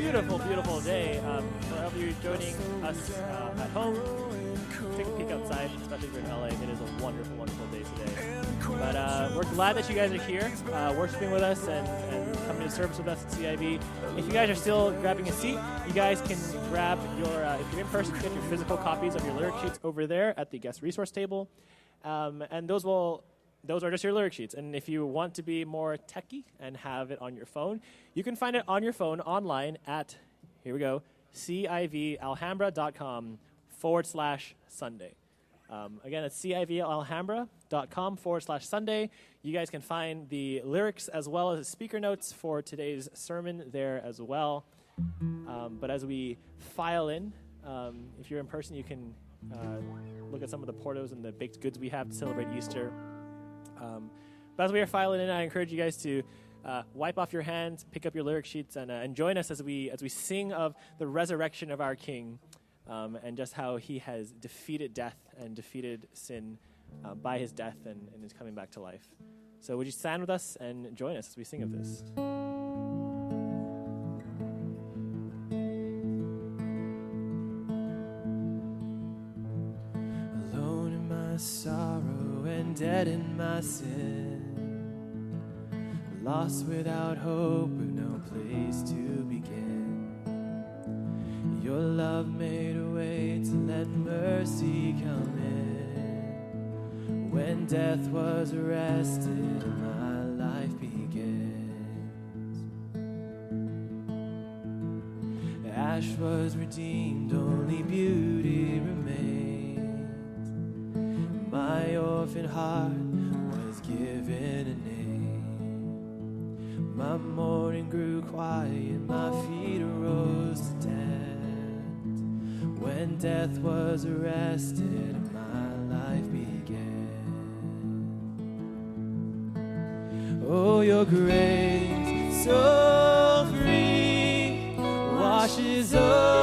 beautiful, beautiful day. Um, for all of you joining us uh, at home, take a peek outside, especially if you're in LA. It is a wonderful, wonderful day today. But uh, we're glad that you guys are here, uh, worshiping with us and, and coming to service with us at CIV. If you guys are still grabbing a seat, you guys can grab your, uh, if you're in person, get your physical copies of your lyric sheets over there at the guest resource table. Um, and those will those are just your lyric sheets. And if you want to be more techy and have it on your phone, you can find it on your phone online at, here we go, civalhambra.com forward slash Sunday. Um, again, it's civalhambra.com forward slash Sunday. You guys can find the lyrics as well as speaker notes for today's sermon there as well. Um, but as we file in, um, if you're in person, you can uh, look at some of the portos and the baked goods we have to celebrate Easter. Um, but as we are filing in, I encourage you guys to uh, wipe off your hands, pick up your lyric sheets, and, uh, and join us as we as we sing of the resurrection of our King, um, and just how He has defeated death and defeated sin uh, by His death and, and is coming back to life. So would you stand with us and join us as we sing of this? Dead in my sin. Lost without hope with no place to begin. Your love made a way to let mercy come in. When death was arrested, my life begins. Ash was redeemed, only beauty remains. Orphan heart was given a name. My mourning grew quiet, my feet arose to. When death was arrested, my life began. Oh, your grace so free washes over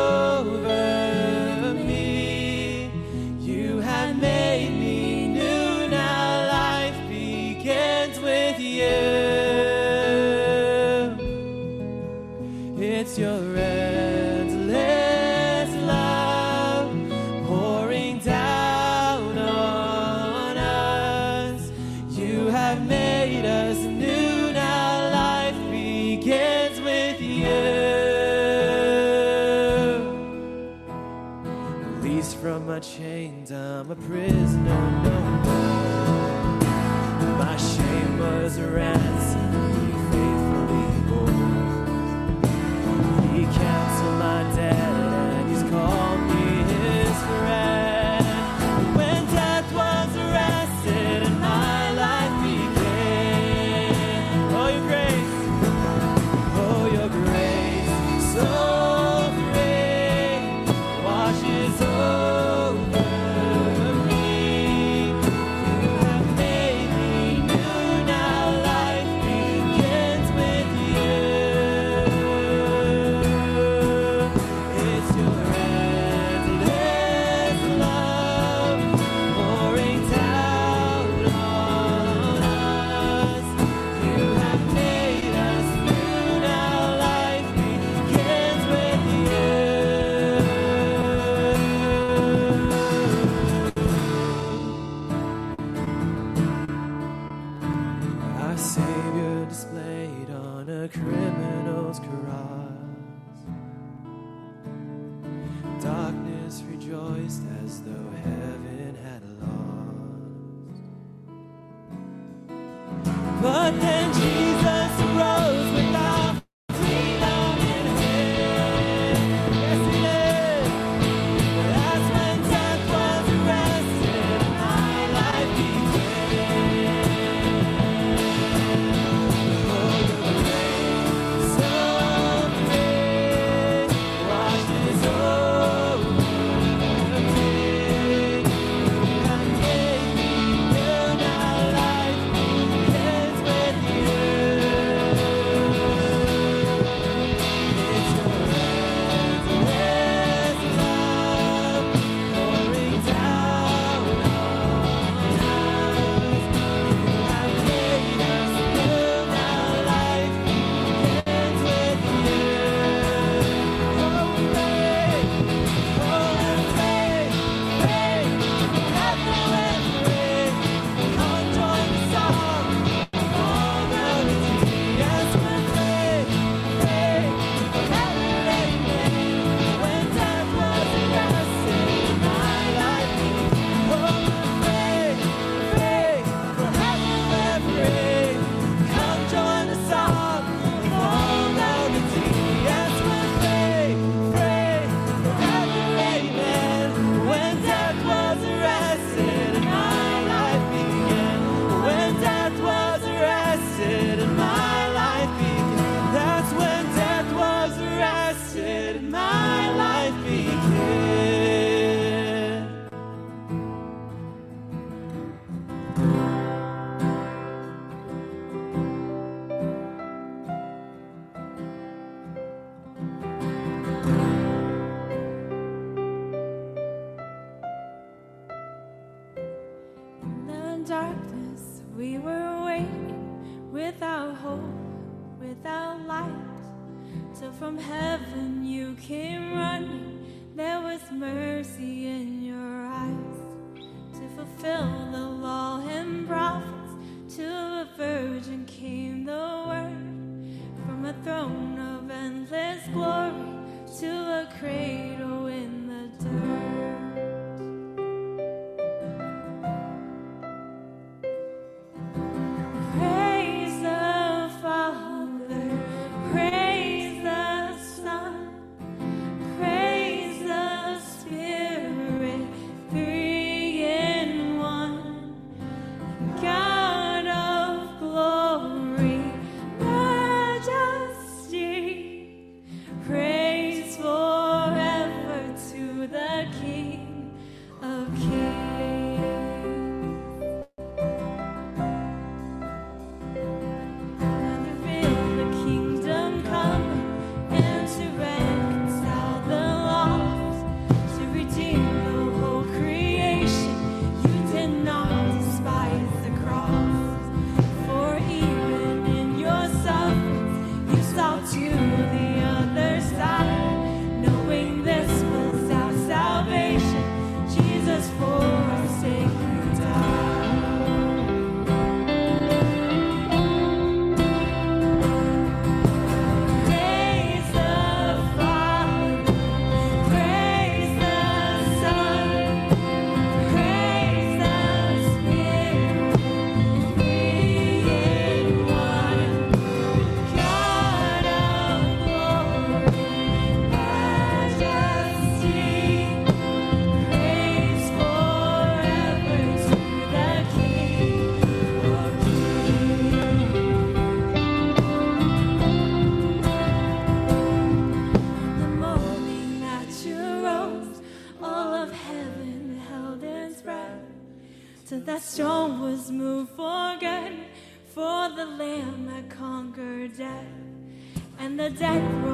And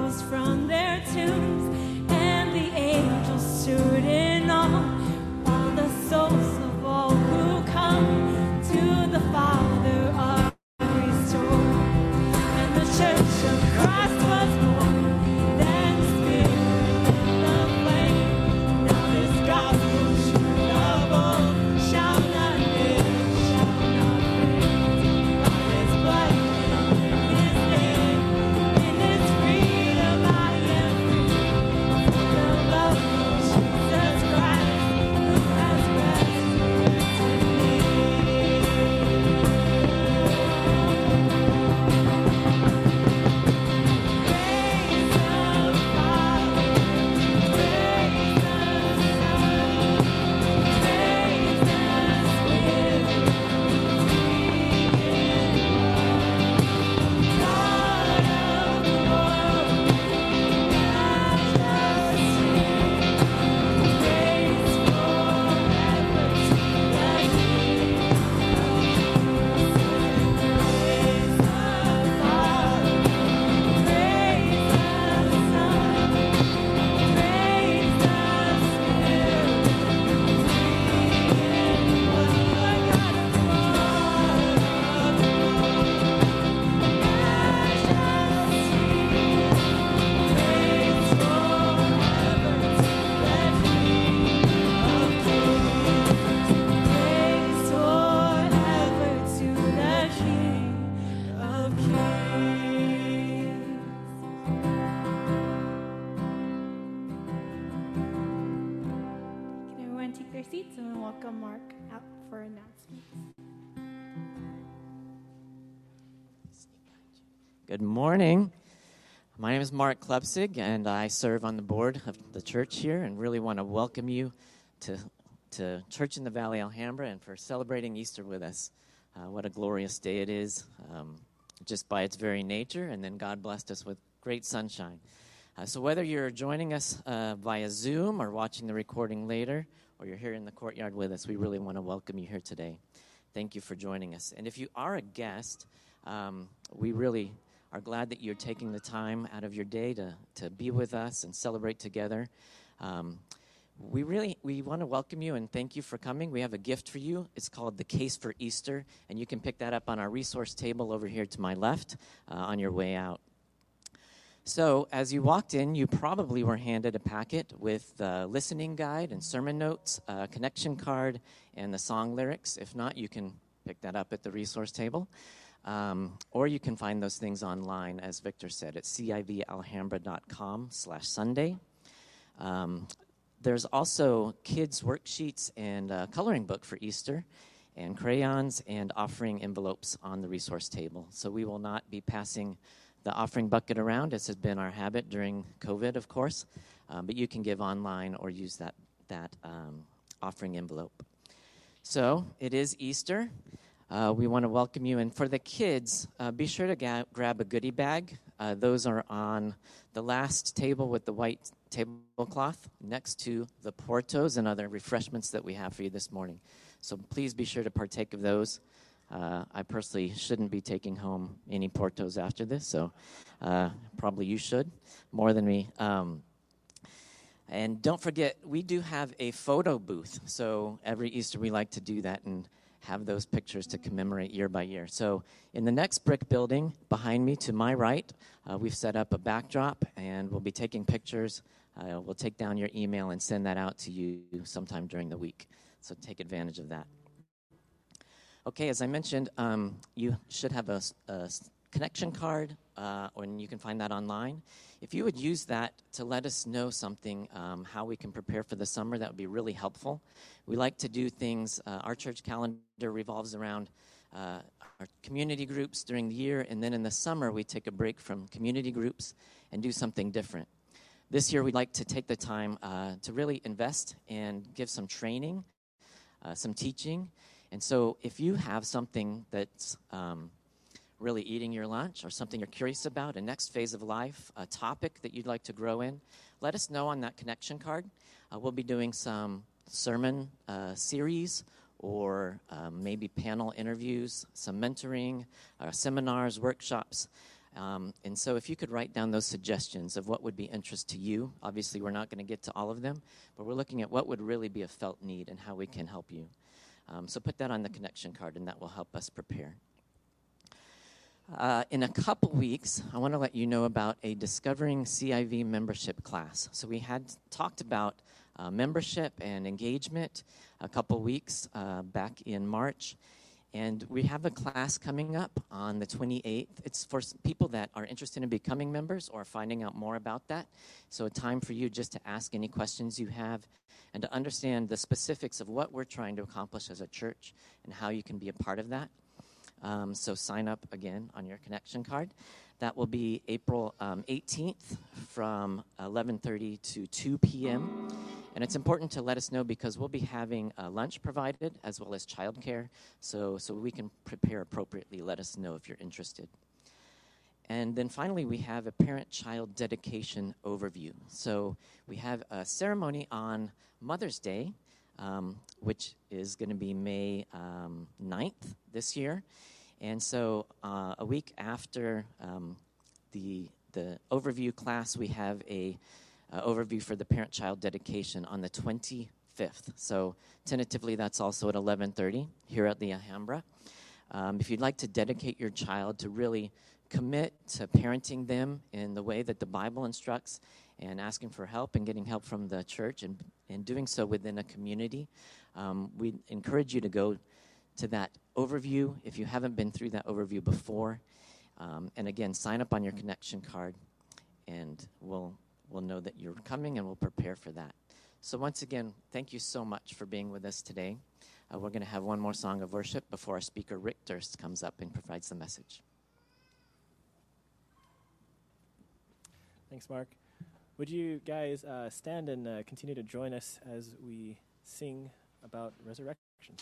My name is Mark Klepsig, and I serve on the board of the church here, and really want to welcome you to, to Church in the Valley Alhambra and for celebrating Easter with us. Uh, what a glorious day it is, um, just by its very nature, and then God blessed us with great sunshine. Uh, so, whether you're joining us uh, via Zoom or watching the recording later, or you're here in the courtyard with us, we really want to welcome you here today. Thank you for joining us. And if you are a guest, um, we really are glad that you're taking the time out of your day to, to be with us and celebrate together. Um, we really we want to welcome you and thank you for coming. We have a gift for you. It's called the Case for Easter, and you can pick that up on our resource table over here to my left uh, on your way out. So, as you walked in, you probably were handed a packet with the listening guide and sermon notes, a connection card, and the song lyrics. If not, you can pick that up at the resource table. Um, or you can find those things online, as Victor said, at civalhambra.com slash Sunday. Um, there's also kids' worksheets and a coloring book for Easter, and crayons and offering envelopes on the resource table. So we will not be passing the offering bucket around, as has been our habit during COVID, of course. Um, but you can give online or use that, that um, offering envelope. So it is Easter. Uh, we want to welcome you. And for the kids, uh, be sure to ga- grab a goodie bag. Uh, those are on the last table with the white tablecloth next to the portos and other refreshments that we have for you this morning. So please be sure to partake of those. Uh, I personally shouldn't be taking home any Portos after this, so uh, probably you should more than me. Um, and don't forget, we do have a photo booth. So every Easter we like to do that and have those pictures to commemorate year by year. So in the next brick building behind me to my right, uh, we've set up a backdrop and we'll be taking pictures. Uh, we'll take down your email and send that out to you sometime during the week. So take advantage of that. Okay, as I mentioned, um, you should have a, a connection card, uh, and you can find that online. If you would use that to let us know something, um, how we can prepare for the summer, that would be really helpful. We like to do things, uh, our church calendar revolves around uh, our community groups during the year, and then in the summer, we take a break from community groups and do something different. This year, we'd like to take the time uh, to really invest and give some training, uh, some teaching, and so, if you have something that's um, really eating your lunch or something you're curious about, a next phase of life, a topic that you'd like to grow in, let us know on that connection card. Uh, we'll be doing some sermon uh, series or um, maybe panel interviews, some mentoring, uh, seminars, workshops. Um, and so, if you could write down those suggestions of what would be interest to you, obviously, we're not going to get to all of them, but we're looking at what would really be a felt need and how we can help you. Um, so put that on the connection card, and that will help us prepare. Uh, in a couple weeks, I want to let you know about a Discovering CIV membership class. So we had talked about uh, membership and engagement a couple weeks uh, back in March. And we have a class coming up on the 28th. It's for people that are interested in becoming members or finding out more about that. So, a time for you just to ask any questions you have and to understand the specifics of what we're trying to accomplish as a church and how you can be a part of that. Um, so, sign up again on your connection card. That will be April um, 18th from 11:30 to 2 p.m. And it's important to let us know because we'll be having uh, lunch provided as well as childcare, so so we can prepare appropriately. Let us know if you're interested. And then finally, we have a parent-child dedication overview. So we have a ceremony on Mother's Day, um, which is going to be May um, 9th this year. And so uh, a week after um, the the overview class, we have a uh, overview for the parent-child dedication on the 25th. So tentatively, that's also at 11:30 here at the Alhambra. Um, if you'd like to dedicate your child to really commit to parenting them in the way that the Bible instructs and asking for help and getting help from the church and, and doing so within a community, um, we encourage you to go to that overview if you haven't been through that overview before. Um, and again, sign up on your connection card and we'll we'll know that you're coming and we'll prepare for that. So, once again, thank you so much for being with us today. Uh, we're going to have one more song of worship before our speaker, Rick Durst, comes up and provides the message. Thanks, Mark. Would you guys uh, stand and uh, continue to join us as we sing about resurrection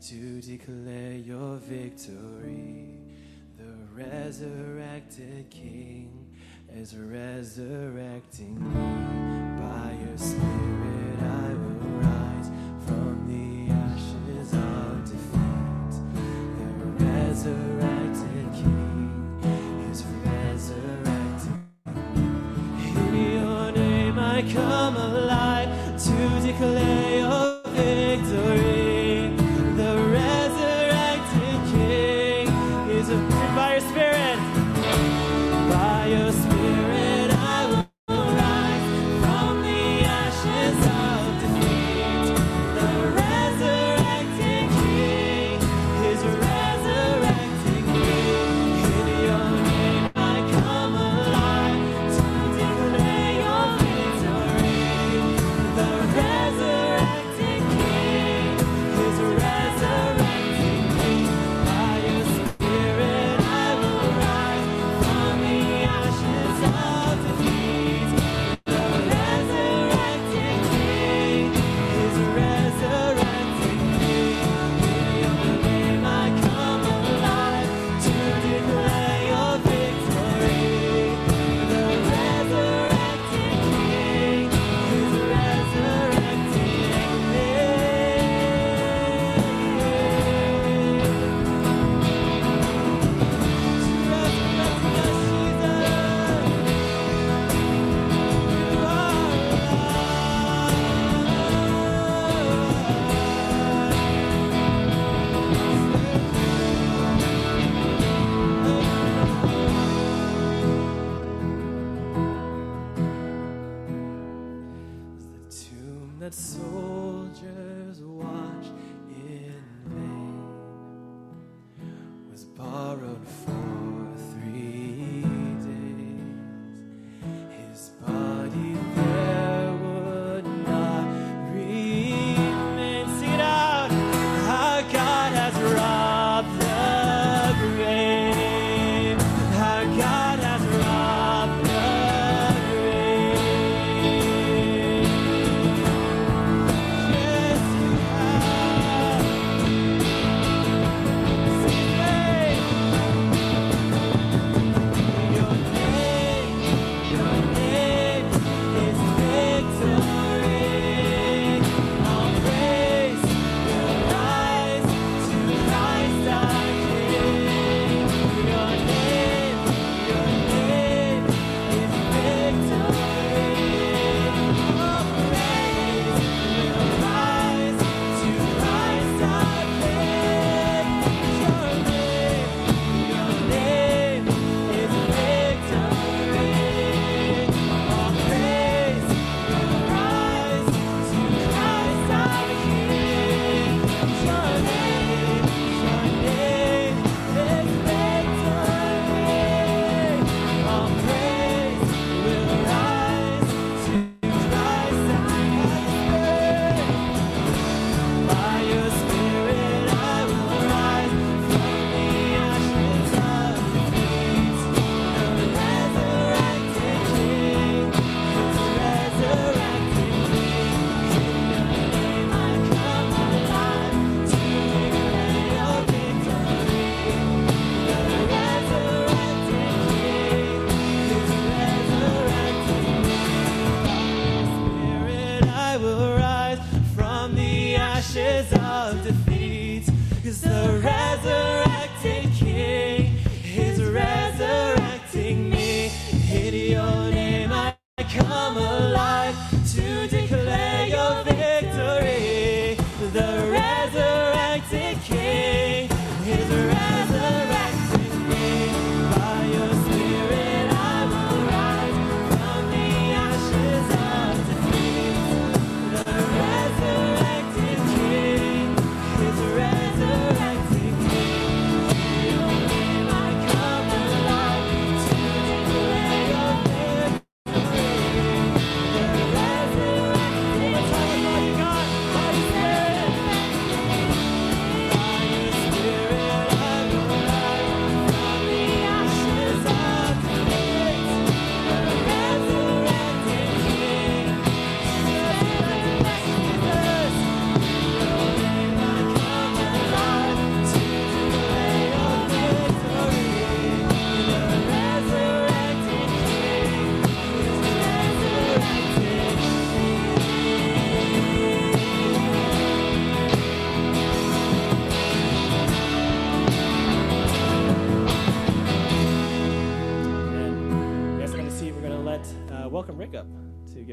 to declare your victory. The resurrected King is resurrecting me. By your Spirit, I will rise from the ashes of defeat. The resurrected King is resurrecting me. In your name, I come alive to declare. highest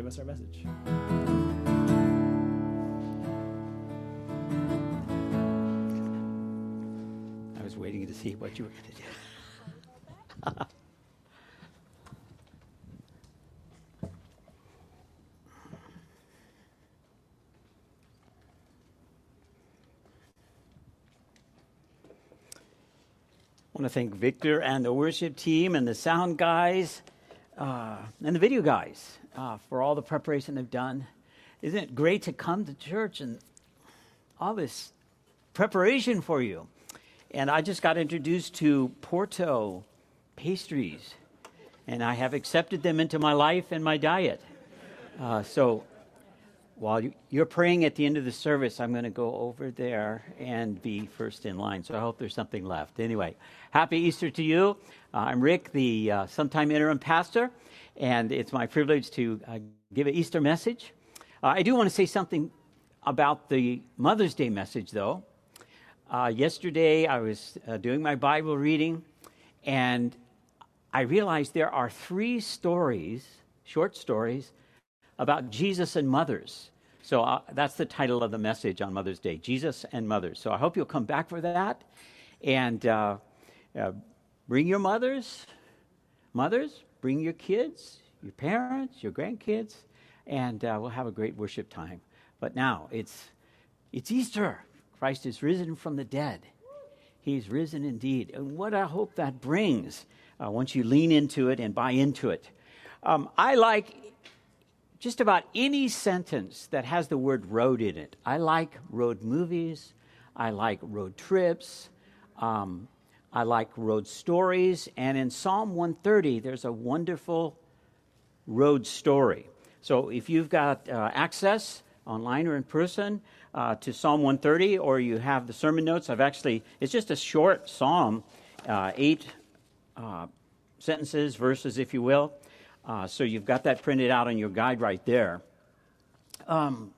us our message. I was waiting to see what you were going to do. I want to thank Victor and the worship team and the sound guys uh, and the video guys uh, for all the preparation they've done. Isn't it great to come to church and all this preparation for you? And I just got introduced to Porto pastries, and I have accepted them into my life and my diet. Uh, so while you're praying at the end of the service, I'm going to go over there and be first in line. So I hope there's something left. Anyway, happy Easter to you. Uh, I'm Rick, the uh, sometime interim pastor, and it's my privilege to uh, give an Easter message. Uh, I do want to say something about the Mother's Day message, though. Uh, yesterday, I was uh, doing my Bible reading, and I realized there are three stories, short stories, about Jesus and mothers. So uh, that's the title of the message on Mother's Day Jesus and Mothers. So I hope you'll come back for that and uh, bring your mothers, mothers, bring your kids, your parents, your grandkids, and uh, we'll have a great worship time. But now it's, it's Easter. Christ is risen from the dead. He's risen indeed. And what I hope that brings uh, once you lean into it and buy into it. Um, I like just about any sentence that has the word road in it. I like road movies. I like road trips. Um, I like road stories. And in Psalm 130, there's a wonderful road story. So if you've got uh, access online or in person uh, to Psalm 130, or you have the sermon notes, I've actually, it's just a short psalm, uh, eight uh, sentences, verses, if you will. Uh, so you've got that printed out on your guide right there. Um,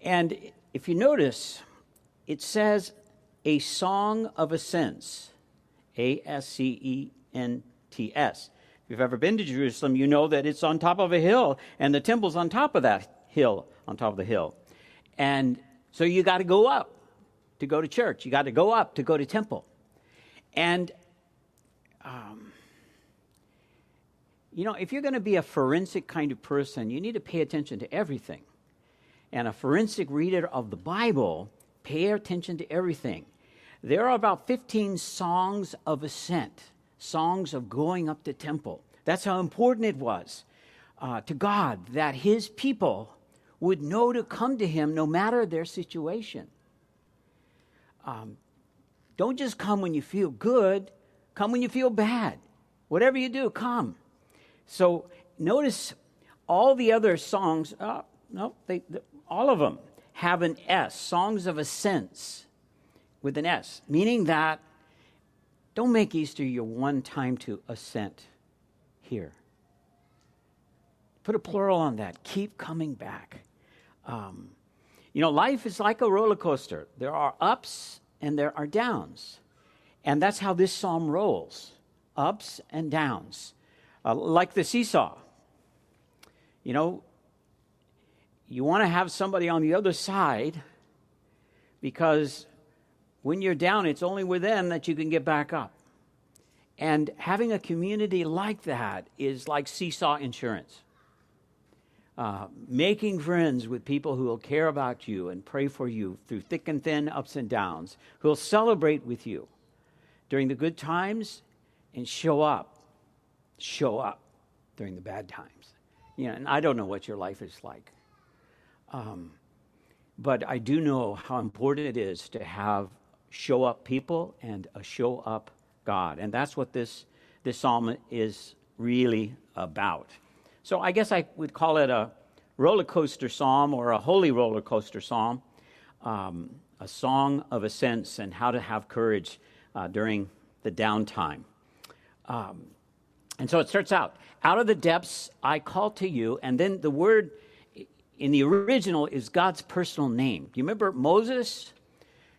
and if you notice, it says a song of ascents, A S C E N T S. If you've ever been to Jerusalem, you know that it's on top of a hill, and the temple's on top of that hill, on top of the hill. And so you got to go up to go to church. You got to go up to go to temple. And um, you know, if you're going to be a forensic kind of person, you need to pay attention to everything. And a forensic reader of the Bible, pay attention to everything. There are about 15 songs of ascent, songs of going up to temple. That's how important it was uh, to God that his people would know to come to him no matter their situation. Um, don't just come when you feel good, come when you feel bad. Whatever you do, come. So notice all the other songs, uh, no, they, all of them have an S, songs of ascents with an S, meaning that don't make Easter your one time to ascent here. Put a plural on that. Keep coming back. Um, you know, life is like a roller coaster. There are ups and there are downs. And that's how this psalm rolls ups and downs uh, like the seesaw. You know, you want to have somebody on the other side because when you're down, it's only with them that you can get back up. And having a community like that is like seesaw insurance. Uh, making friends with people who will care about you and pray for you through thick and thin, ups and downs, who will celebrate with you during the good times and show up show up during the bad times. You know, and I don't know what your life is like. Um, but I do know how important it is to have show up people and a show up God. And that's what this, this psalm is really about. So I guess I would call it a roller coaster psalm or a holy roller coaster psalm, um, a song of ascents and how to have courage uh, during the downtime. Um, and so it starts out out of the depths I call to you. And then the word in the original is God's personal name. Do you remember Moses?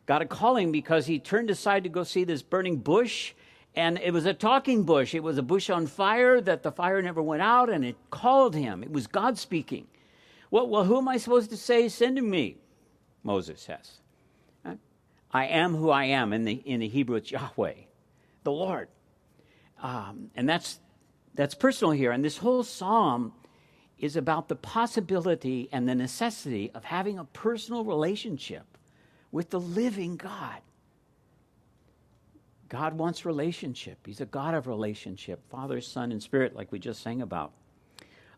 Got a calling because he turned aside to go see this burning bush And it was a talking bush. It was a bush on fire that the fire never went out, and it called him. It was God speaking. Well, well who am I supposed to say, send me? Moses says. I am who I am. In the, in the Hebrew, it's Yahweh, the Lord. Um, and that's, that's personal here. And this whole psalm is about the possibility and the necessity of having a personal relationship with the living God. God wants relationship. He's a God of relationship, Father, Son, and Spirit, like we just sang about.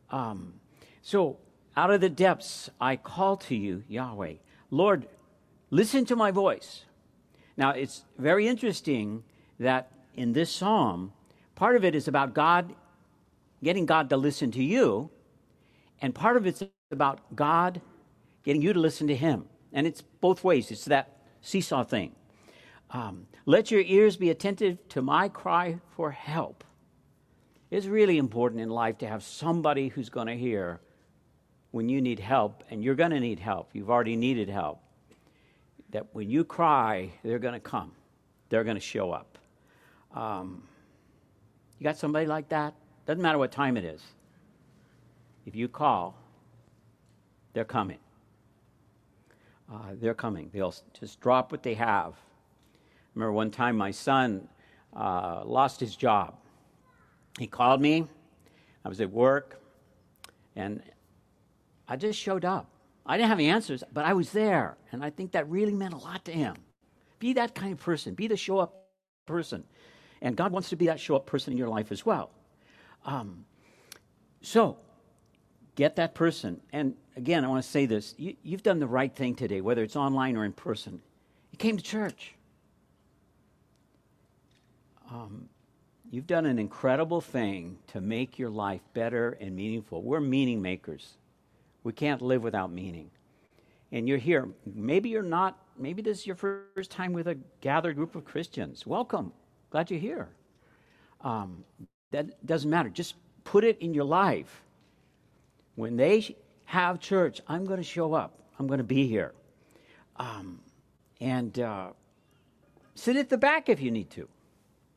Um, so, out of the depths, I call to you, Yahweh. Lord, listen to my voice. Now, it's very interesting that in this psalm, part of it is about God, getting God to listen to you, and part of it's about God getting you to listen to Him. And it's both ways, it's that seesaw thing. Um, Let your ears be attentive to my cry for help. It's really important in life to have somebody who's going to hear when you need help, and you're going to need help. You've already needed help. That when you cry, they're going to come, they're going to show up. Um, you got somebody like that? Doesn't matter what time it is. If you call, they're coming. Uh, they're coming. They'll just drop what they have. Remember one time my son uh, lost his job. He called me. I was at work, and I just showed up. I didn't have any answers, but I was there, and I think that really meant a lot to him. Be that kind of person. Be the show up person. And God wants to be that show up person in your life as well. Um, so, get that person. And again, I want to say this you, have done the right thing today, whether it's online or in person. You came to church. Um, you've done an incredible thing to make your life better and meaningful. We're meaning makers. We can't live without meaning. And you're here. Maybe you're not, maybe this is your first time with a gathered group of Christians. Welcome. Glad you're here. Um, that doesn't matter. Just put it in your life. When they have church, I'm going to show up. I'm going to be here. Um, and uh, sit at the back if you need to.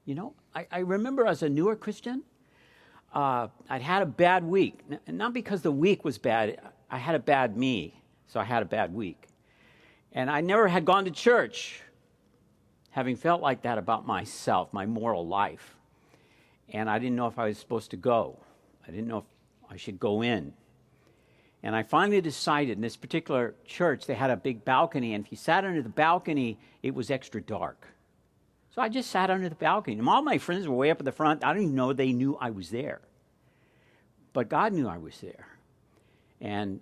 You know, I, I remember as a newer Christian, uh, I'd had a bad week. Not because the week was bad, I had a bad me, so I had a bad week. And I never had gone to church having felt like that about myself, my moral life. And I didn't know if I was supposed to go. I didn't know if I should go in. And I finally decided in this particular church, they had a big balcony, and if you sat under the balcony, it was extra dark. So I just sat under the balcony. And all my friends were way up at the front. I don't even know they knew I was there. But God knew I was there. And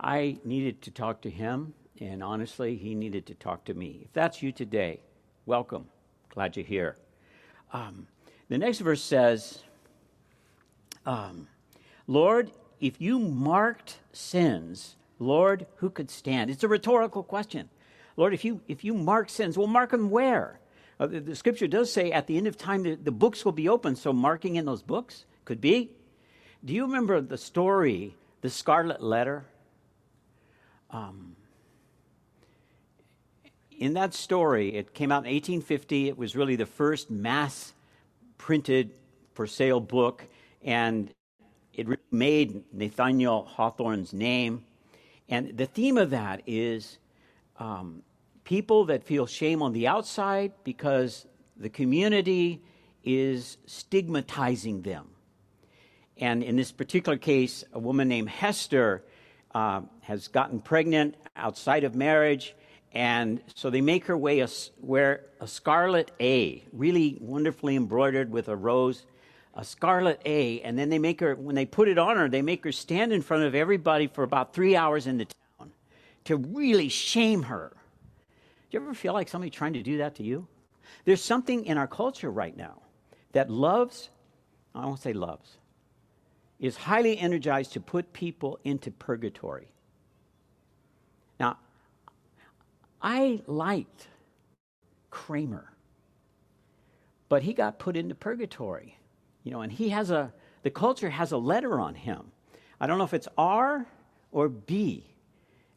I needed to talk to him, and honestly, he needed to talk to me. If that's you today, welcome. Glad you're here. Um, the next verse says, um, Lord, if you marked sins, Lord, who could stand? It's a rhetorical question. Lord, if you if you mark sins, well, mark them where? Uh, the, the, scripture does say at the end of time the, the books will be open, so marking in those books could be. Do you remember the story, the Scarlet Letter? Um, in that story, it came out in 1850. It was really the first mass printed for sale book, and it made Nathaniel Hawthorne's name. And the theme of that is um, people that feel shame on the outside because the community is stigmatizing them. And in this particular case, a woman named Hester uh, has gotten pregnant outside of marriage, and so they make her a, wear a scarlet A, really wonderfully embroidered with a rose, a scarlet A, and then they make her, when they put it on her, they make her stand in front of everybody for about three hours in the town to really shame her Do you ever feel like somebody trying to do that to you? There's something in our culture right now that loves, I won't say loves, is highly energized to put people into purgatory. Now, I liked Kramer, but he got put into purgatory. You know, and he has a, the culture has a letter on him. I don't know if it's R or B,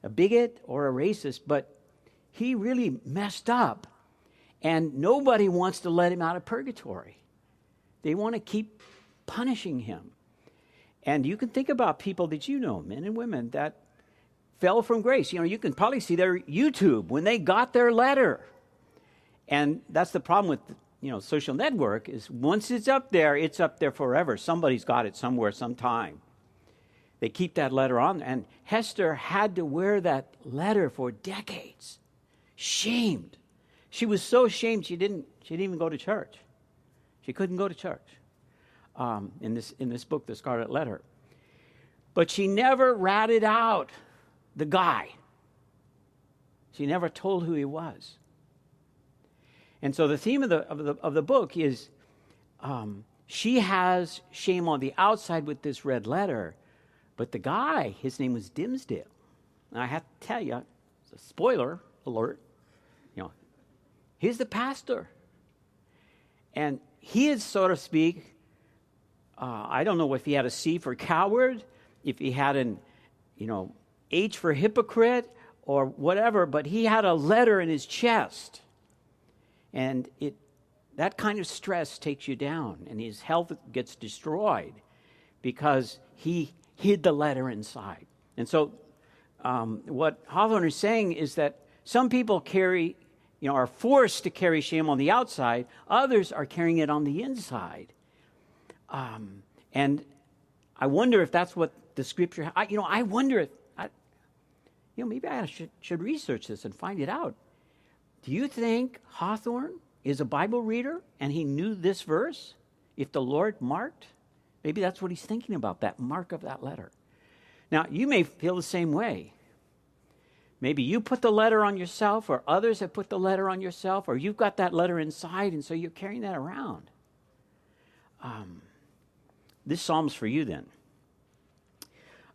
a bigot or a racist, but he really messed up. And nobody wants to let him out of purgatory. They want to keep punishing him. And you can think about people that you know, men and women, that fell from grace. You know, you can probably see their YouTube when they got their letter. And that's the problem with you know social network is once it's up there, it's up there forever. Somebody's got it somewhere, sometime. They keep that letter on, and Hester had to wear that letter for decades, shamed. She was so ashamed she didn't she didn't even go to church. She couldn't go to church. Um, in this in this book, The Scarlet Letter, but she never ratted out the guy. She never told who he was. And so the theme of the, of the, of the book is um, she has shame on the outside with this red letter, but the guy, his name was Dimmesdale. And I have to tell you, spoiler alert, you know, he's the pastor. And he is, so to speak, uh, I don't know if he had a C for coward, if he had an, you know, H for hypocrite or whatever, but he had a letter in his chest. And it, that kind of stress takes you down, and his health gets destroyed because he hid the letter inside. And so, um, what Hawthorne is saying is that some people carry, you know, are forced to carry shame on the outside, others are carrying it on the inside. Um, and I wonder if that's what the scripture, I, you know, I wonder if I, you know, maybe I should, should research this and find it out. Do you think Hawthorne is a Bible reader and he knew this verse? If the Lord marked, maybe that's what he's thinking about, that mark of that letter. Now, you may feel the same way. Maybe you put the letter on yourself, or others have put the letter on yourself, or you've got that letter inside, and so you're carrying that around. Um, this psalm's for you then.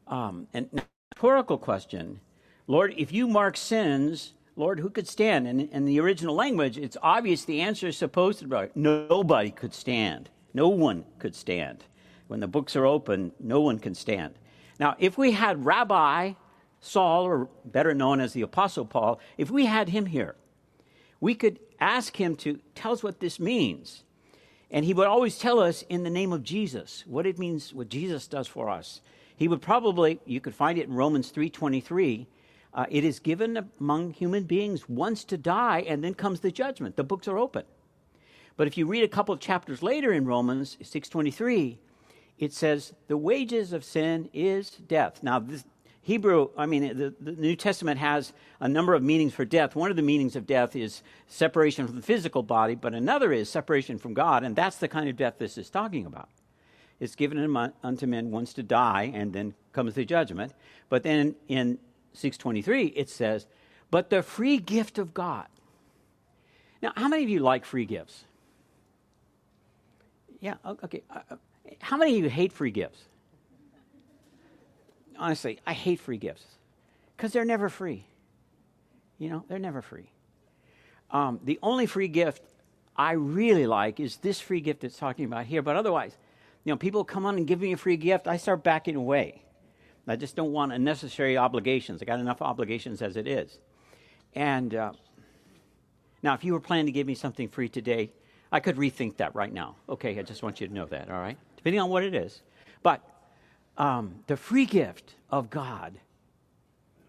Um, and rhetorical question Lord, if you mark sins, Lord, who could stand? And in the original language, it's obvious the answer is supposed to be nobody could stand. No one could stand. When the books are open, no one can stand. Now, if we had Rabbi Saul, or better known as the Apostle Paul, if we had him here, we could ask him to tell us what this means. And he would always tell us in the name of Jesus what it means, what Jesus does for us. He would probably, you could find it in Romans 3.23, uh, it is given among human beings once to die, and then comes the judgment. The books are open. But if you read a couple of chapters later in Romans 6:23, it says the wages of sin is death. Now, this Hebrew, I mean, the, the, New Testament has a number of meanings for death. One of the meanings of death is separation from the physical body, but another is separation from God, and that's the kind of death this is talking about. It's given unto men once to die, and then comes the judgment. But then in 623, it says, but the free gift of God. Now, how many of you like free gifts? Yeah, okay. Uh, uh, how many of you hate free gifts? Honestly, I hate free gifts because they're never free. You know, they're never free. Um, the only free gift I really like is this free gift it's talking about here. But otherwise, you know, people come on and give me a free gift, I start backing away. I just don't want unnecessary obligations. I got enough obligations as it is. And uh, now, if you were planning to give me something free today, I could rethink that right now. Okay, I just want you to know that, all right? Depending on what it is. But um, the free gift of God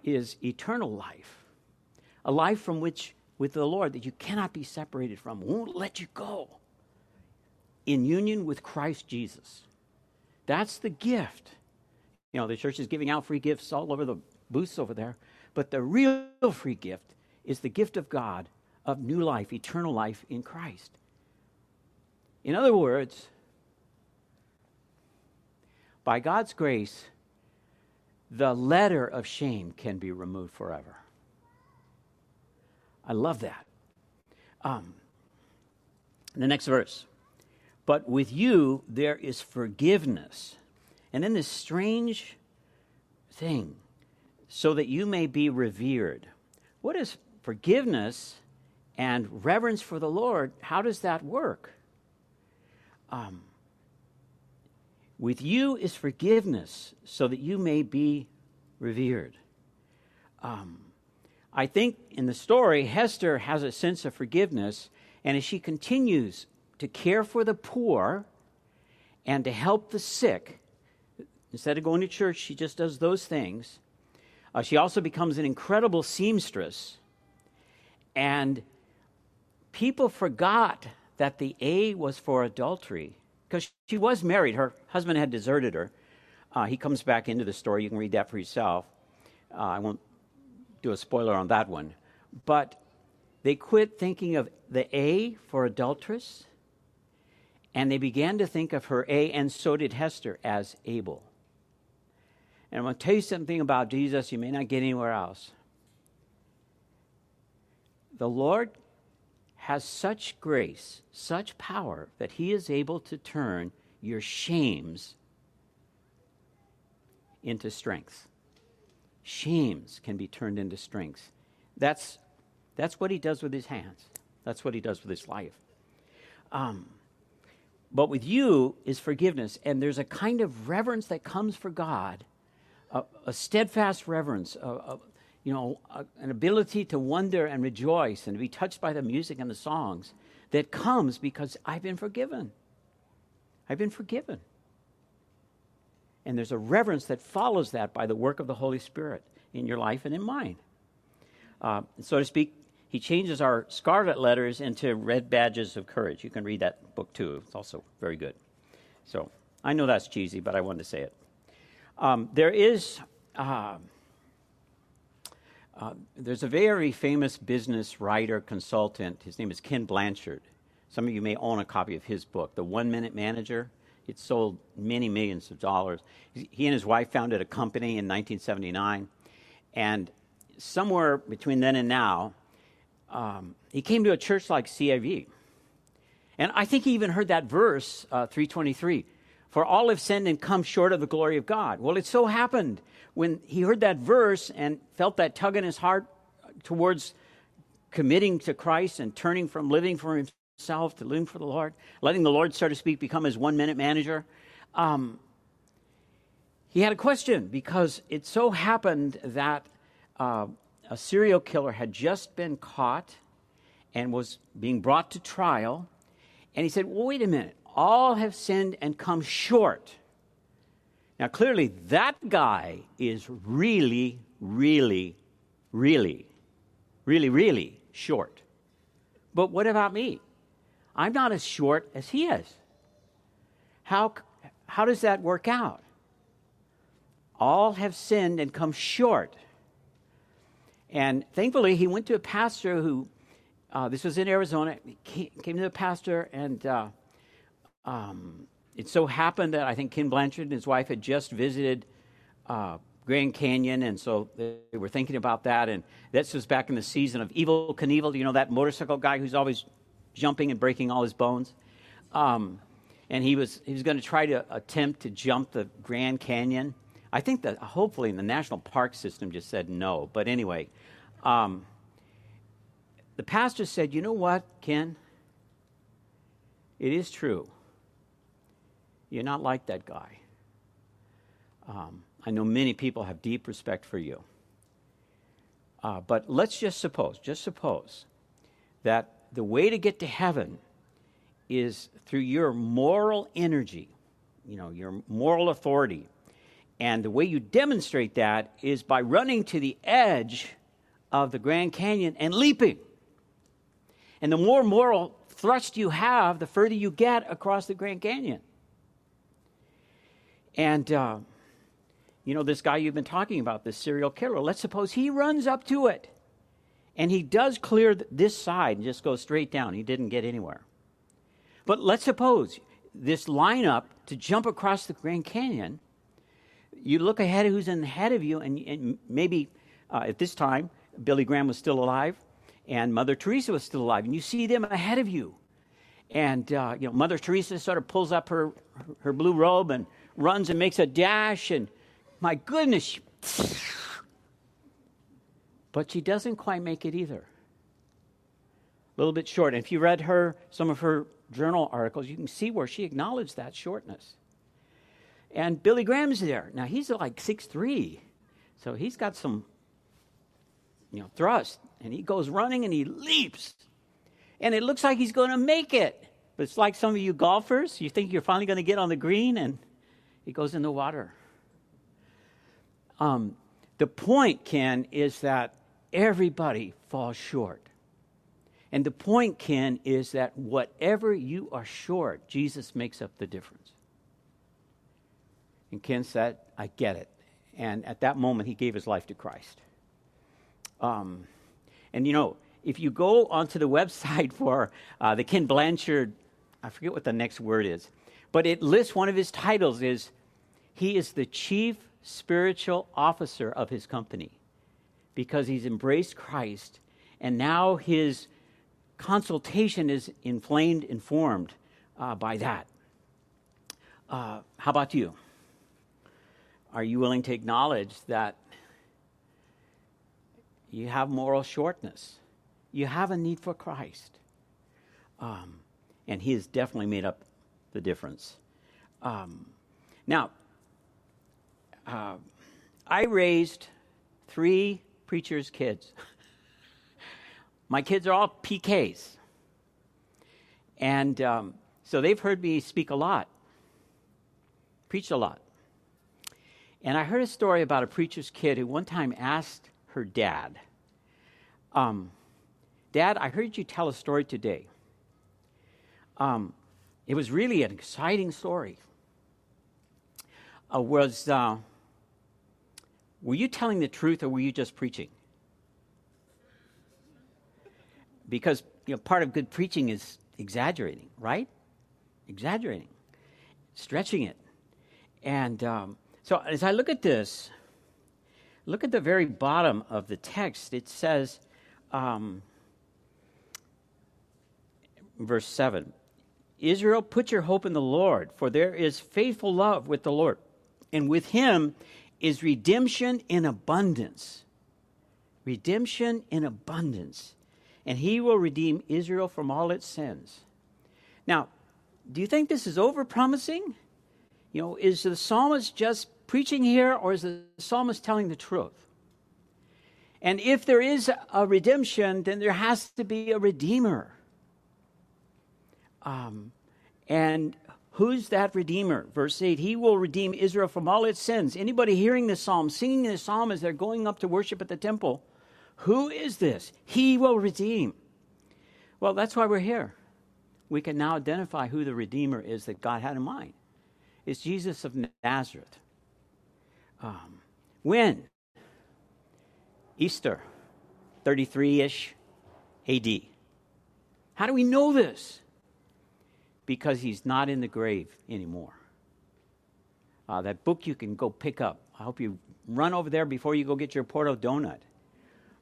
is eternal life, a life from which, with the Lord, that you cannot be separated from, won't let you go, in union with Christ Jesus. That's the gift you know, the church is giving out free gifts all over the booths over there. But the real free gift is the gift of God of new life, eternal life in Christ. In other words, by God's grace, the letter of shame can be removed forever. I love that. Um, the next verse. But with you there is forgiveness and then this strange thing, so that you may be revered. What is forgiveness and reverence for the Lord? How does that work? Um, with you is forgiveness, so that you may be revered. Um, I think in the story, Hester has a sense of forgiveness, And as she continues to care for the poor and to help the sick, instead of going to church, she just does those things. Uh, she also becomes an incredible seamstress. And people forgot that the A was for adultery because she was married. Her husband had deserted her. Uh, he comes back into the story. You can read that for yourself. Uh, I won't do a spoiler on that one. But they quit thinking of the A for adulteress, and they began to think of her A, and so did Hester, as Abel. And I'm going to tell you something about Jesus you may not get anywhere else. The Lord has such grace, such power, that he is able to turn your shames into strength. Shames can be turned into strength. That's, that's what he does with his hands, that's what he does with his life. Um, but with you is forgiveness, and there's a kind of reverence that comes for God, a, a steadfast reverence, a, a, you know, a, an ability to wonder and rejoice and to be touched by the music and the songs that comes because I've been forgiven. I've been forgiven. And there's a reverence that follows that by the work of the Holy Spirit in your life and in mine. Uh, so to speak, he changes our scarlet letters into red badges of courage. You can read that book too, it's also very good. So I know that's cheesy, but I wanted to say it. Um, there is. Uh, uh, there's a very famous business writer consultant. His name is Ken Blanchard. Some of you may own a copy of his book, The One Minute Manager. It sold many millions of dollars. He and his wife founded a company in 1979. And somewhere between then and now, um, he came to a church like CIV. And I think he even heard that verse, uh, 323 For all have sinned and come short of the glory of God. Well, it so happened when he heard that verse and felt that tug in his heart towards committing to Christ and turning from living for himself to living for the Lord, letting the Lord, so to speak, become his one minute manager, um, he had a question because it so happened that uh, a serial killer had just been caught and was being brought to trial. And he said, well, wait a minute. All have sinned and come short now, clearly, that guy is really, really, really, really, really short. But what about me? I'm not as short as he is. How, how does that work out? All have sinned and come short. And thankfully, he went to a pastor who, uh, this was in Arizona, came, came to the pastor and uh, um, it so happened that I think Ken Blanchard and his wife had just visited uh, Grand Canyon, and so they were thinking about that. And this was back in the season of Evel Knievel, you know, that motorcycle guy who's always jumping and breaking all his bones. Um, and he was, he was going to try to attempt to jump the Grand Canyon. I think that hopefully the national park system just said no. But anyway, um, the pastor said, You know what, Ken? It is true. You're not like that guy. Um, I know many people have deep respect for you. Uh, but let's just suppose, just suppose, that the way to get to heaven is through your moral energy, you know, your moral authority. And the way you demonstrate that is by running to the edge of the Grand Canyon and leaping. And the more moral thrust you have, the further you get across the Grand Canyon. And, uh, you know, this guy you've been talking about, this serial killer, let's suppose he runs up to it and he does clear this side and just goes straight down. He didn't get anywhere. But let's suppose this lineup to jump across the Grand Canyon, you look ahead who's in ahead of you, and, and maybe uh, at this time, Billy Graham was still alive and Mother Teresa was still alive, and you see them ahead of you. And, uh, you know, Mother Teresa sort of pulls up her, her blue robe and runs and makes a dash, and my goodness, but she doesn't quite make it either. A little bit short. And if you read her, some of her journal articles, you can see where she acknowledged that shortness. And Billy Graham's there. Now he's like six three, so he's got some, you know, thrust. And he goes running and he leaps. And it looks like he's going to make it. But it's like some of you golfers, you think you're finally going to get on the green and he goes in the water. Um, the point, Ken, is that everybody falls short. And the point, Ken, is that whatever you are short, Jesus makes up the difference. And Ken said, I get it. And at that moment, he gave his life to Christ. Um, and you know, if you go onto the website for uh, the Ken Blanchard, I forget what the next word is, but it lists one of his titles is he is the chief spiritual officer of his company because he's embraced Christ and now his consultation is inflamed, informed uh, by that. Uh, how about you? Are you willing to acknowledge that you have moral shortness? You have a need for Christ. Um, and He has definitely made up the difference. Um, now, uh, I raised three preachers' kids. My kids are all PKs. And um, so they've heard me speak a lot, preach a lot. And I heard a story about a preacher's kid who one time asked her dad, um, Dad, I heard you tell a story today. Um, it was really an exciting story. Uh, was uh, were you telling the truth or were you just preaching? Because you know, part of good preaching is exaggerating, right? Exaggerating, stretching it. And um, so as I look at this, look at the very bottom of the text. It says, um, verse 7 Israel, put your hope in the Lord, for there is faithful love with the Lord, and with him is redemption in abundance. Redemption in abundance. And he will redeem Israel from all its sins. Now, do you think this is over promising? You know, is the psalmist just preaching here, or is the psalmist telling the truth? And if there is a redemption, then there has to be a redeemer. Um, and who's that redeemer? Verse 8 He will redeem Israel from all its sins. Anybody hearing this psalm, singing this psalm as they're going up to worship at the temple, who is this? He will redeem. Well, that's why we're here. We can now identify who the redeemer is that God had in mind. It's Jesus of Nazareth. Um, when? Easter, 33 ish AD. How do we know this? Because he's not in the grave anymore. Uh, that book you can go pick up. I hope you run over there before you go get your Porto donut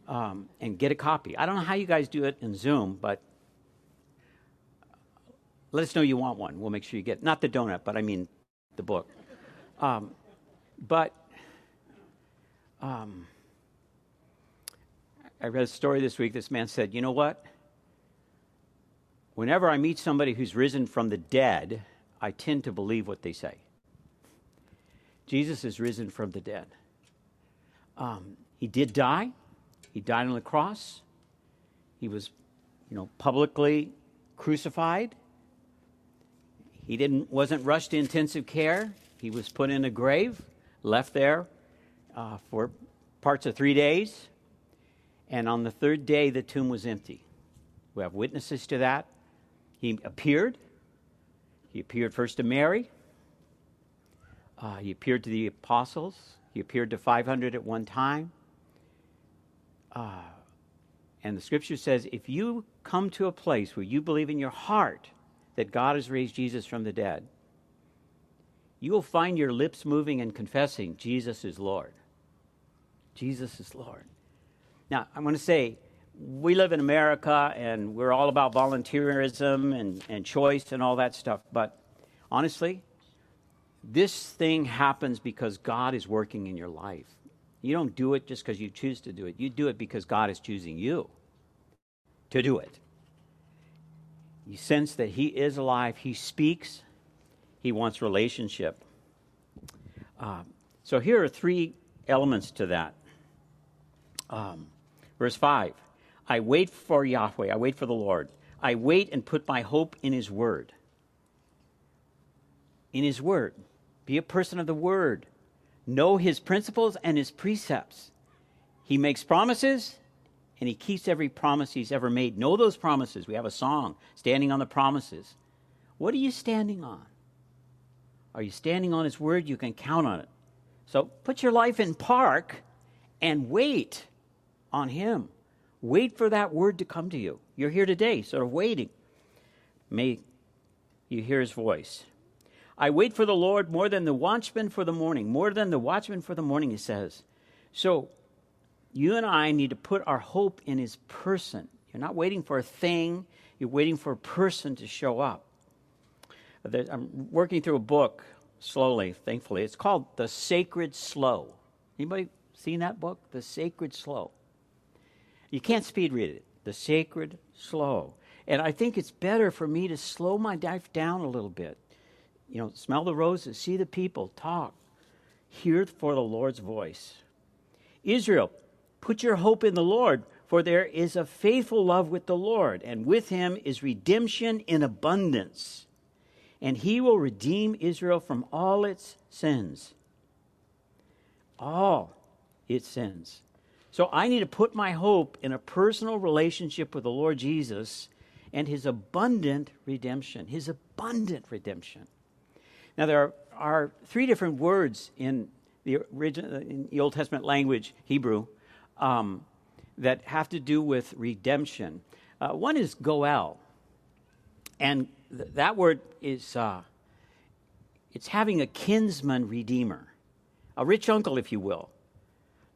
um, and get a copy. I don't know how you guys do it in Zoom, but let us know you want one. We'll make sure you get not the donut, but I mean the book. Um, but um, I read a story this week. This man said, You know what? Whenever I meet somebody who's risen from the dead, I tend to believe what they say. Jesus is risen from the dead. Um, he did die. He died on the cross. He was, you know, publicly crucified. He didn't wasn't rushed to intensive care. He was put in a grave, left there uh, for parts of three days. And on the third day, the tomb was empty. We have witnesses to that. He appeared. He appeared first to Mary. Uh, he appeared to the apostles. He appeared to 500 at one time. Uh, and the scripture says if you come to a place where you believe in your heart that God has raised Jesus from the dead, you will find your lips moving and confessing Jesus is Lord. Jesus is Lord. Now, I want to say, we live in America and we're all about volunteerism and, and choice and all that stuff. But honestly, this thing happens because God is working in your life. You don't do it just because you choose to do it, you do it because God is choosing you to do it. You sense that He is alive, He speaks, He wants relationship. Uh, so here are three elements to that. Um, Verse 5 I wait for Yahweh, I wait for the Lord. I wait and put my hope in His Word. In His Word. Be a person of the Word. Know His principles and His precepts. He makes promises and He keeps every promise He's ever made. Know those promises. We have a song, Standing on the Promises. What are you standing on? Are you standing on His Word? You can count on it. So put your life in park and wait on Him. Wait for that word to come to you. You're here today, sort of waiting. May you hear His voice. I wait for the Lord more than the watchman for the morning, more than the watchman for the morning, he says. So you and I need to put our hope in his person. You're not waiting for a thing, you're waiting for a person to show up. I'm working through a book slowly, thankfully. It's called The Sacred Slow. Anybody seen that book? The Sacred Slow. You can't speed read it. The Sacred Slow. And I think it's better for me to slow my life down a little bit. You know, smell the roses, see the people, talk, hear for the Lord's voice. Israel, put your hope in the Lord, for there is a faithful love with the Lord, and with him is redemption in abundance and he will redeem Israel from all its sins. All its sins. So I need to put my hope in a personal relationship with the Lord Jesus and his abundant redemption. His abundant redemption. Now, there are, are three different words in the, original, in the Old Testament language, Hebrew, um, that have to do with redemption. Uh, one is goel. And th- that word is uh, it's having a kinsman redeemer, a rich uncle, if you will,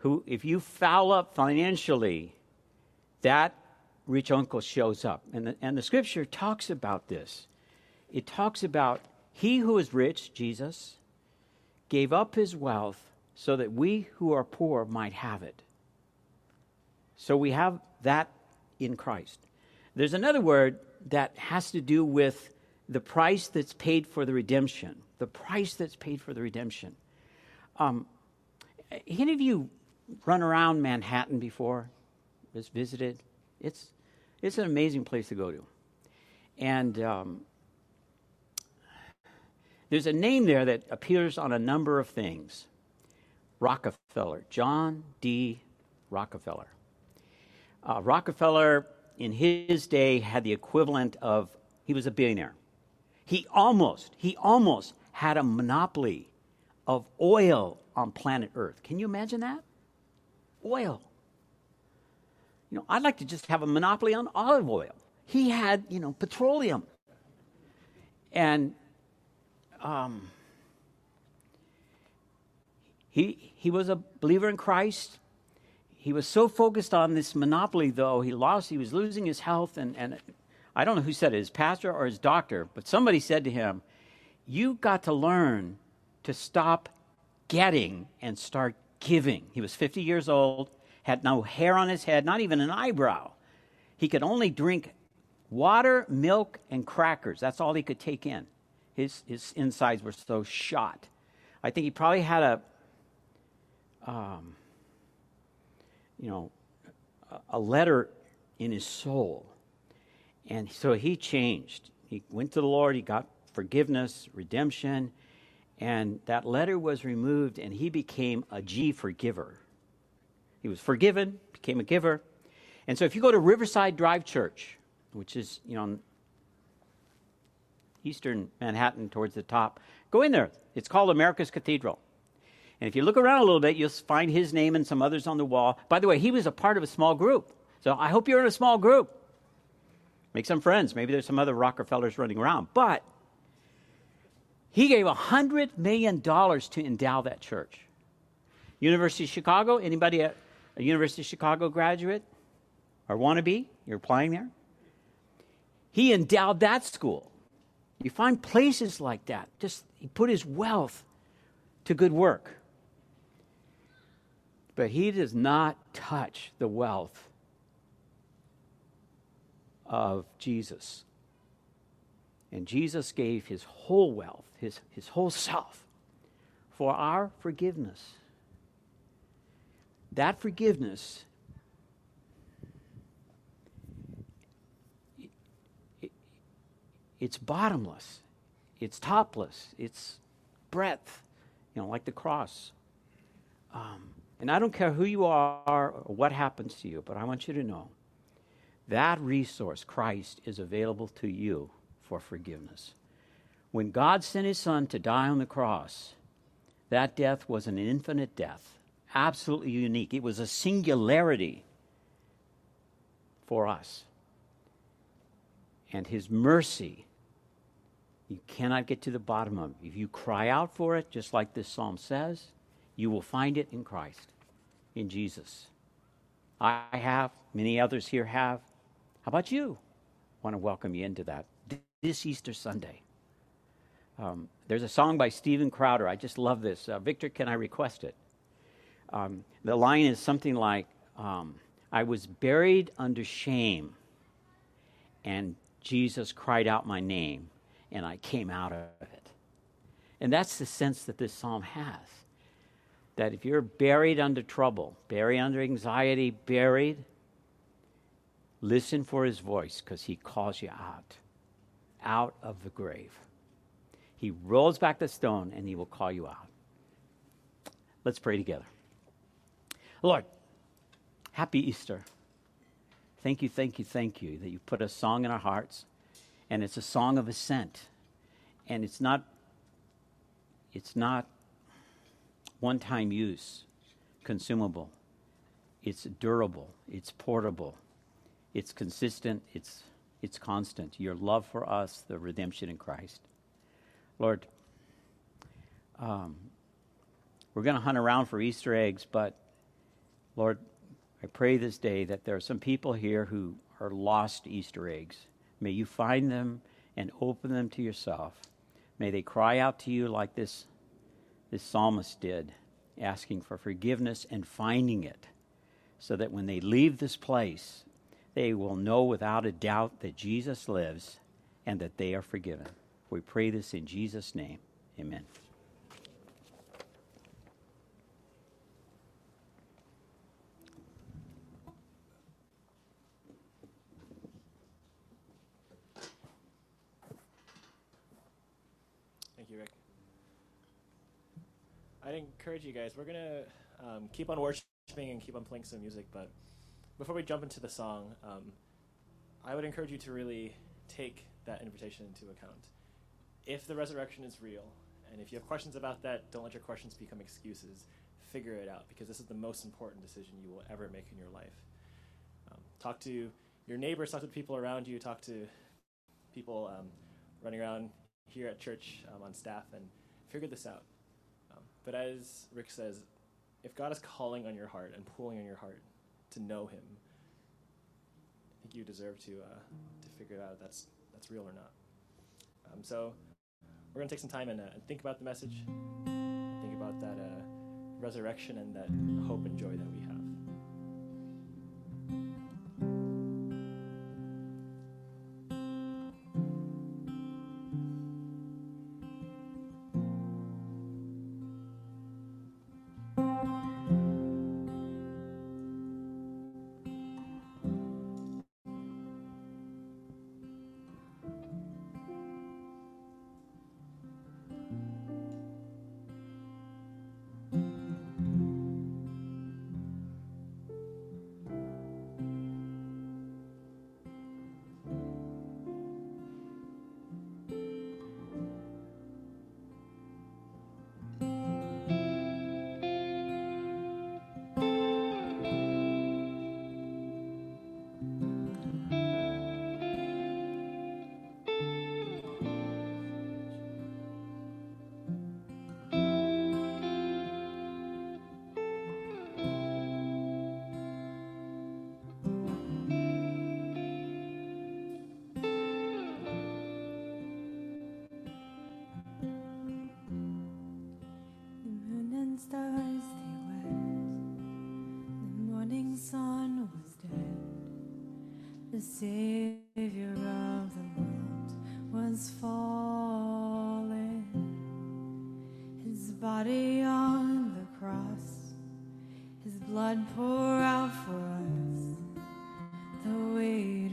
who, if you foul up financially, that rich uncle shows up. And the, and the scripture talks about this. It talks about he who is rich, Jesus, gave up his wealth so that we who are poor might have it. So we have that in Christ. There's another word that has to do with the price that's paid for the redemption. The price that's paid for the redemption. Um, any of you run around Manhattan before? Just visited? It's, it's an amazing place to go to. And um, there's a name there that appears on a number of things Rockefeller, John D. Rockefeller. Uh, Rockefeller in his day had the equivalent of he was a billionaire. He almost, he almost had a monopoly of oil on planet Earth. Can you imagine that? Oil. You know, I'd like to just have a monopoly on olive oil. He had, you know, petroleum. And um, he, he was a believer in Christ. He was so focused on this monopoly, though, he lost, he was losing his health. And, and I don't know who said it, his pastor or his doctor, but somebody said to him, You've got to learn to stop getting and start giving. He was 50 years old, had no hair on his head, not even an eyebrow. He could only drink water, milk, and crackers. That's all he could take in. His, his insides were so shot. I think he probably had a. Um, you know, a letter in his soul. And so he changed. He went to the Lord, he got forgiveness, redemption, and that letter was removed, and he became a G forgiver. He was forgiven, became a giver. And so if you go to Riverside Drive Church, which is, you know, eastern Manhattan towards the top, go in there. It's called America's Cathedral. And if you look around a little bit, you'll find his name and some others on the wall. By the way, he was a part of a small group. So I hope you're in a small group. Make some friends. Maybe there's some other Rockefellers running around. But he gave $100 million to endow that church. University of Chicago, anybody a, a University of Chicago graduate or want to be? You're applying there? He endowed that school. You find places like that. Just he put his wealth to good work. But he does not touch the wealth of Jesus. And Jesus gave his whole wealth, his, his whole self, for our forgiveness. That forgiveness it's bottomless, it's topless, it's breadth, you know, like the cross. Um, and I don't care who you are or what happens to you, but I want you to know that resource, Christ, is available to you for forgiveness. When God sent his son to die on the cross, that death was an infinite death, absolutely unique. It was a singularity for us. And his mercy, you cannot get to the bottom of it. If you cry out for it, just like this psalm says, you will find it in Christ, in Jesus. I have, many others here have. How about you? I want to welcome you into that this Easter Sunday. Um, there's a song by Steven Crowder. I just love this. Uh, Victor, can I request it? Um, the line is something like um, I was buried under shame, and Jesus cried out my name, and I came out of it. And that's the sense that this psalm has that if you're buried under trouble, buried under anxiety, buried, listen for his voice because he calls you out, out of the grave. He rolls back the stone and he will call you out. Let's pray together. Lord, happy Easter. Thank you, thank you, thank you that you put a song in our hearts, and it's a song of ascent. And it's not it's not one time use, consumable. It's durable, it's portable, it's consistent, it's, it's constant. Your love for us, the redemption in Christ. Lord, um, we're going to hunt around for Easter eggs, but Lord, I pray this day that there are some people here who are lost Easter eggs. May you find them and open them to yourself. May they cry out to you like this this psalmist did, asking for forgiveness and finding it, so that when they leave this place, they will know without a doubt that Jesus lives and that they are forgiven. We pray this in Jesus' name. Amen. Thank you, Rick. I'd encourage you guys. We're gonna um, keep on worshiping and keep on playing some music, but before we jump into the song, um, I would encourage you to really take that invitation into account. If the resurrection is real, and if you have questions about that, don't let your questions become excuses. Figure it out because this is the most important decision you will ever make in your life. Um, talk to your neighbors, talk to people around you, talk to people um, running around here at church um, on staff, and figure this out. But as Rick says, if God is calling on your heart and pulling on your heart to know Him, I think you deserve to uh, to figure out if that's that's real or not. Um, so we're gonna take some time and, uh, think about the message, think about that uh, resurrection and that hope and joy that we have. Body on the cross, his blood pour out for us, the weight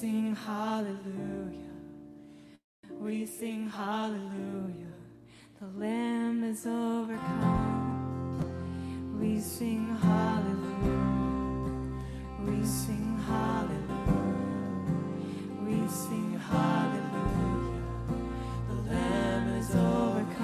sing hallelujah. We sing hallelujah. The Lamb is overcome. We sing hallelujah. We sing hallelujah. We sing hallelujah. The Lamb is overcome.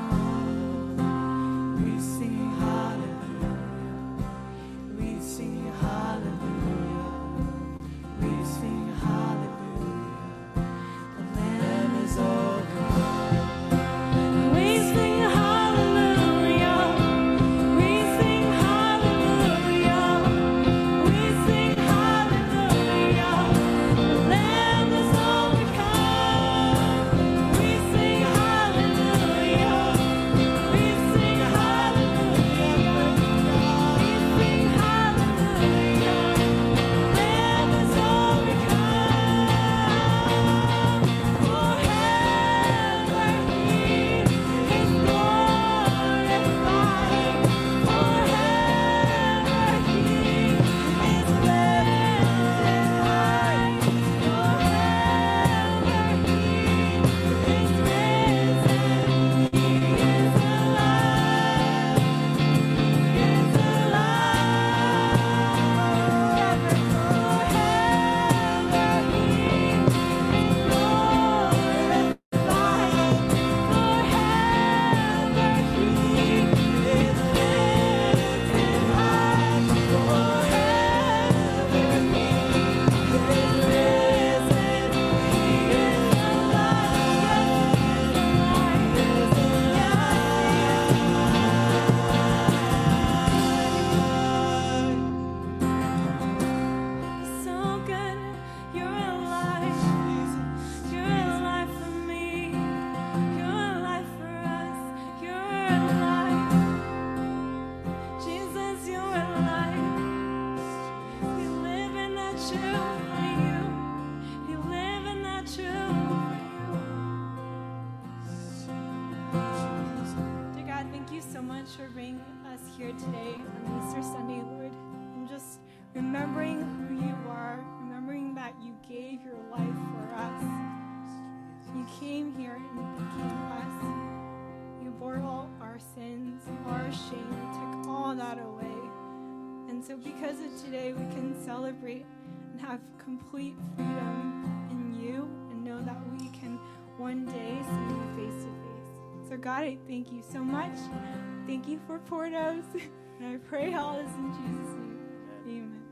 free and have complete freedom in you and know that we can one day see you face to face. So, God, I thank you so much. Thank you for Portos. And I pray all this in Jesus' name. Amen.